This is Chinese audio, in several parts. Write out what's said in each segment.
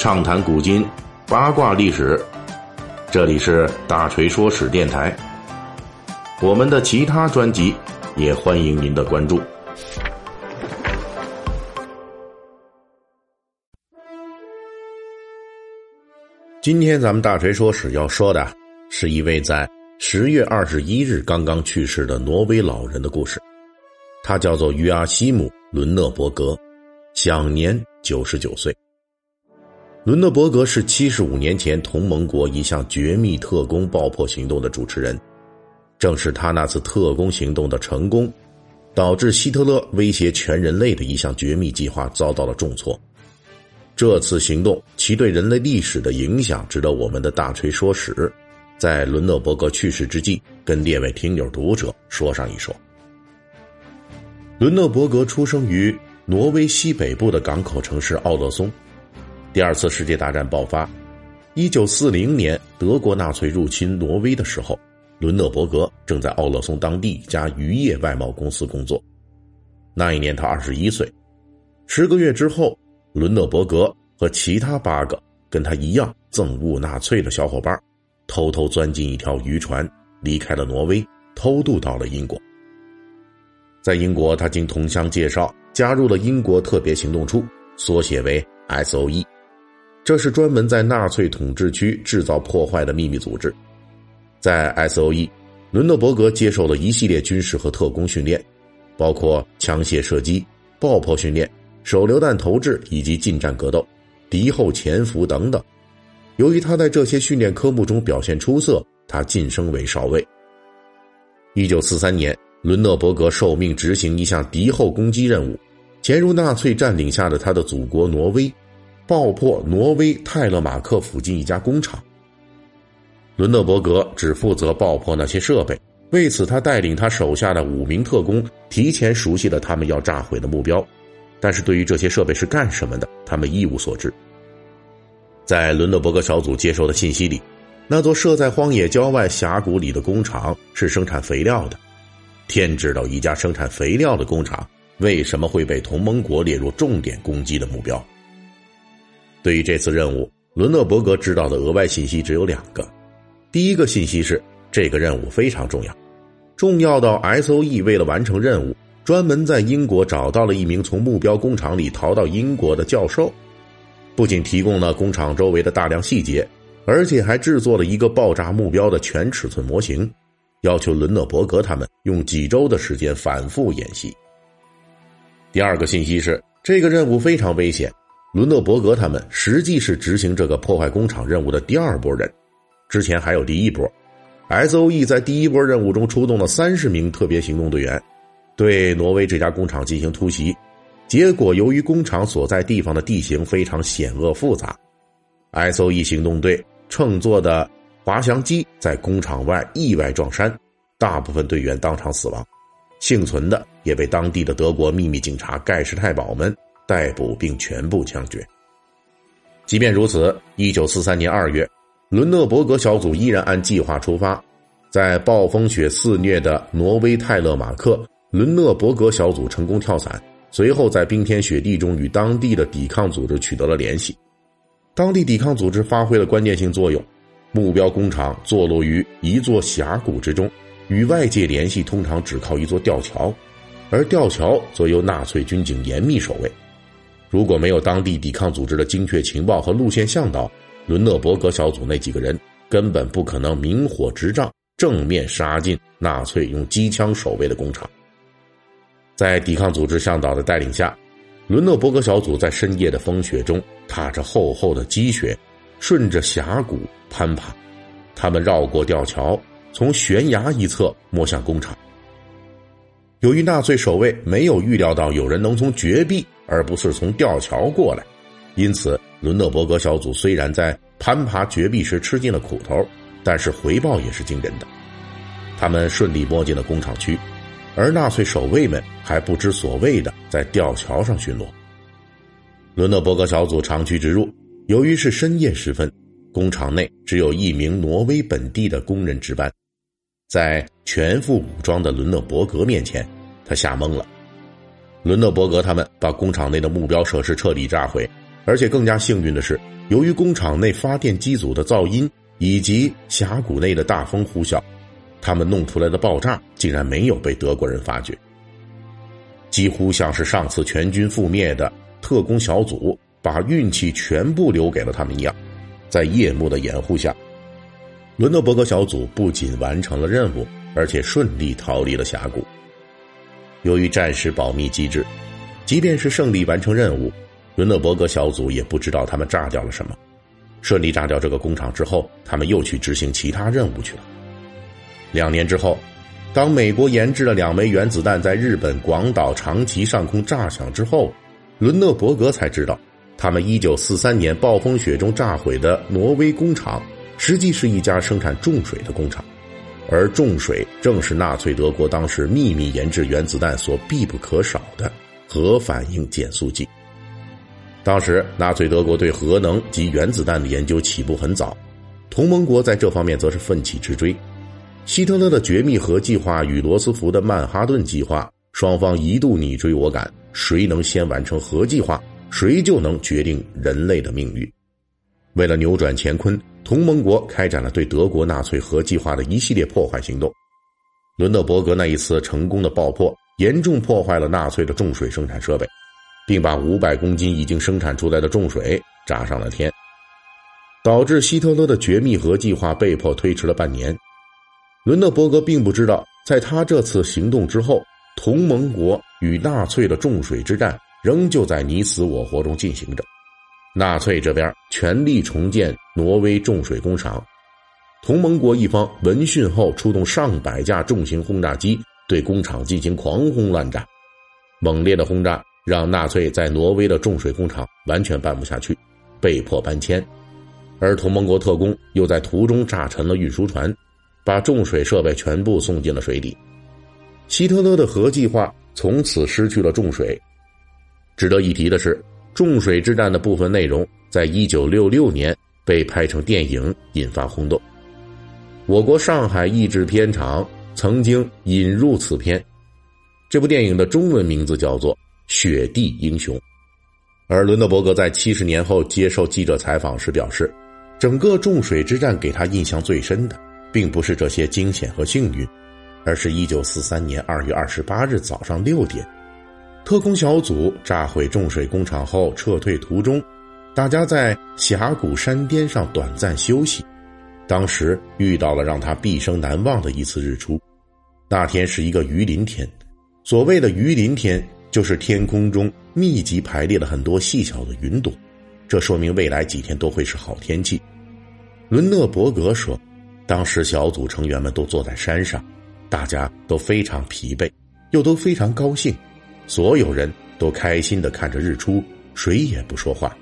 畅谈古今，八卦历史。这里是大锤说史电台。我们的其他专辑也欢迎您的关注。今天咱们大锤说史要说的是一位在十月二十一日刚刚去世的挪威老人的故事。他叫做于阿西姆·伦讷伯格，享年九十九岁。伦德伯格是七十五年前同盟国一项绝密特工爆破行动的主持人，正是他那次特工行动的成功，导致希特勒威胁全人类的一项绝密计划遭到了重挫。这次行动其对人类历史的影响，值得我们的大锤说史，在伦德伯格去世之际，跟列位听友读者说上一说。伦德伯格出生于挪威西北部的港口城市奥勒松。第二次世界大战爆发，一九四零年德国纳粹入侵挪威的时候，伦讷伯格正在奥勒松当地一家渔业外贸公司工作。那一年他二十一岁，十个月之后。伦讷伯格和其他八个跟他一样憎恶纳粹的小伙伴，偷偷钻进一条渔船，离开了挪威，偷渡到了英国。在英国，他经同乡介绍加入了英国特别行动处，缩写为 S.O.E，这是专门在纳粹统治区制造破坏的秘密组织。在 S.O.E，伦讷伯格接受了一系列军事和特工训练，包括枪械射击、爆破训练。手榴弹投掷以及近战格斗、敌后潜伏等等。由于他在这些训练科目中表现出色，他晋升为少尉。一九四三年，伦讷伯格受命执行一项敌后攻击任务，潜入纳粹占领下的他的祖国挪威，爆破挪威泰勒马克附近一家工厂。伦德伯格只负责爆破那些设备，为此他带领他手下的五名特工提前熟悉了他们要炸毁的目标。但是对于这些设备是干什么的，他们一无所知。在伦德伯格小组接收的信息里，那座设在荒野郊外峡谷里的工厂是生产肥料的。天知道一家生产肥料的工厂为什么会被同盟国列入重点攻击的目标。对于这次任务，伦诺伯格知道的额外信息只有两个：第一个信息是这个任务非常重要，重要到 S.O.E 为了完成任务。专门在英国找到了一名从目标工厂里逃到英国的教授，不仅提供了工厂周围的大量细节，而且还制作了一个爆炸目标的全尺寸模型，要求伦讷伯格他们用几周的时间反复演习。第二个信息是，这个任务非常危险，伦诺伯格他们实际是执行这个破坏工厂任务的第二波人，之前还有第一波，S.O.E 在第一波任务中出动了三十名特别行动队员。对挪威这家工厂进行突袭，结果由于工厂所在地方的地形非常险恶复杂，S.O.E 行动队乘坐的滑翔机在工厂外意外撞山，大部分队员当场死亡，幸存的也被当地的德国秘密警察盖世太保们逮捕并全部枪决。即便如此，一九四三年二月，伦讷伯格小组依然按计划出发，在暴风雪肆虐的挪威泰勒马克。伦讷伯格小组成功跳伞，随后在冰天雪地中与当地的抵抗组织取得了联系。当地抵抗组织发挥了关键性作用。目标工厂坐落于一座峡谷之中，与外界联系通常只靠一座吊桥，而吊桥则由纳粹军警严密守卫。如果没有当地抵抗组织的精确情报和路线向导，伦讷伯格小组那几个人根本不可能明火执仗，正面杀进纳粹用机枪守卫的工厂。在抵抗组织向导的带领下，伦诺伯格小组在深夜的风雪中踏着厚厚的积雪，顺着峡谷攀爬。他们绕过吊桥，从悬崖一侧摸向工厂。由于纳粹守卫没有预料到有人能从绝壁而不是从吊桥过来，因此伦诺伯格小组虽然在攀爬绝壁时吃尽了苦头，但是回报也是惊人的。他们顺利摸进了工厂区。而纳粹守卫们还不知所谓的在吊桥上巡逻。伦讷伯格小组长驱直入，由于是深夜时分，工厂内只有一名挪威本地的工人值班。在全副武装的伦讷伯格面前，他吓懵了。伦德伯格他们把工厂内的目标设施彻底炸毁，而且更加幸运的是，由于工厂内发电机组的噪音以及峡谷内的大风呼啸，他们弄出来的爆炸竟然没有被德国人发觉。几乎像是上次全军覆灭的特工小组把运气全部留给了他们一样，在夜幕的掩护下，伦德伯格小组不仅完成了任务，而且顺利逃离了峡谷。由于战时保密机制，即便是胜利完成任务，伦德伯格小组也不知道他们炸掉了什么。顺利炸掉这个工厂之后，他们又去执行其他任务去了。两年之后。当美国研制了两枚原子弹在日本广岛、长崎上空炸响之后，伦讷伯格才知道，他们1943年暴风雪中炸毁的挪威工厂，实际是一家生产重水的工厂，而重水正是纳粹德国当时秘密研制原子弹所必不可少的核反应减速剂。当时，纳粹德国对核能及原子弹的研究起步很早，同盟国在这方面则是奋起直追。希特勒的绝密核计划与罗斯福的曼哈顿计划，双方一度你追我赶，谁能先完成核计划，谁就能决定人类的命运。为了扭转乾坤，同盟国开展了对德国纳粹核计划的一系列破坏行动。伦德伯格那一次成功的爆破，严重破坏了纳粹的重水生产设备，并把五百公斤已经生产出来的重水炸上了天，导致希特勒的绝密核计划被迫推迟了半年。伦德伯格并不知道，在他这次行动之后，同盟国与纳粹的重水之战仍旧在你死我活中进行着。纳粹这边全力重建挪威重水工厂，同盟国一方闻讯后出动上百架重型轰炸机对工厂进行狂轰滥炸。猛烈的轰炸让纳粹在挪威的重水工厂完全办不下去，被迫搬迁，而同盟国特工又在途中炸沉了运输船。把重水设备全部送进了水底，希特勒的核计划从此失去了重水。值得一提的是，重水之战的部分内容在一九六六年被拍成电影，引发轰动。我国上海译制片厂曾经引入此片，这部电影的中文名字叫做《雪地英雄》。而伦德伯格在七十年后接受记者采访时表示，整个重水之战给他印象最深的。并不是这些惊险和幸运，而是一九四三年二月二十八日早上六点，特工小组炸毁重水工厂后撤退途中，大家在峡谷山巅上短暂休息，当时遇到了让他毕生难忘的一次日出。那天是一个鱼鳞天，所谓的鱼鳞天，就是天空中密集排列了很多细小的云朵，这说明未来几天都会是好天气。伦讷伯格说。当时小组成员们都坐在山上，大家都非常疲惫，又都非常高兴，所有人都开心的看着日出，谁也不说话，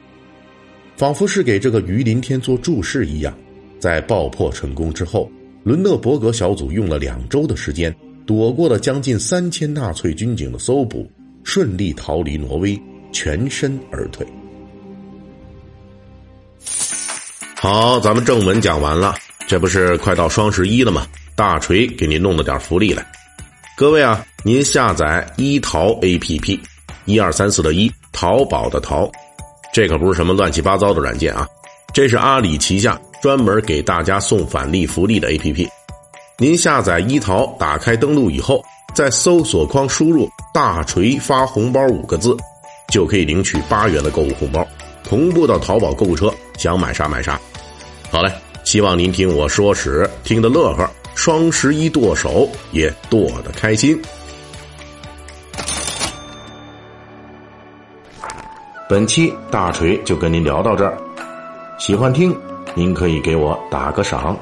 仿佛是给这个鱼鳞天做注释一样。在爆破成功之后，伦讷伯格小组用了两周的时间，躲过了将近三千纳粹军警的搜捕，顺利逃离挪威，全身而退。好，咱们正文讲完了。这不是快到双十一了吗？大锤给您弄了点福利来，各位啊，您下载一淘 APP，一二三四的一淘宝的淘，这可不是什么乱七八糟的软件啊，这是阿里旗下专门给大家送返利福利的 APP。您下载一淘，打开登录以后，在搜索框输入“大锤发红包”五个字，就可以领取八元的购物红包，同步到淘宝购物车，想买啥买啥。好嘞。希望您听我说史听得乐呵，双十一剁手也剁得开心。本期大锤就跟您聊到这儿，喜欢听您可以给我打个赏。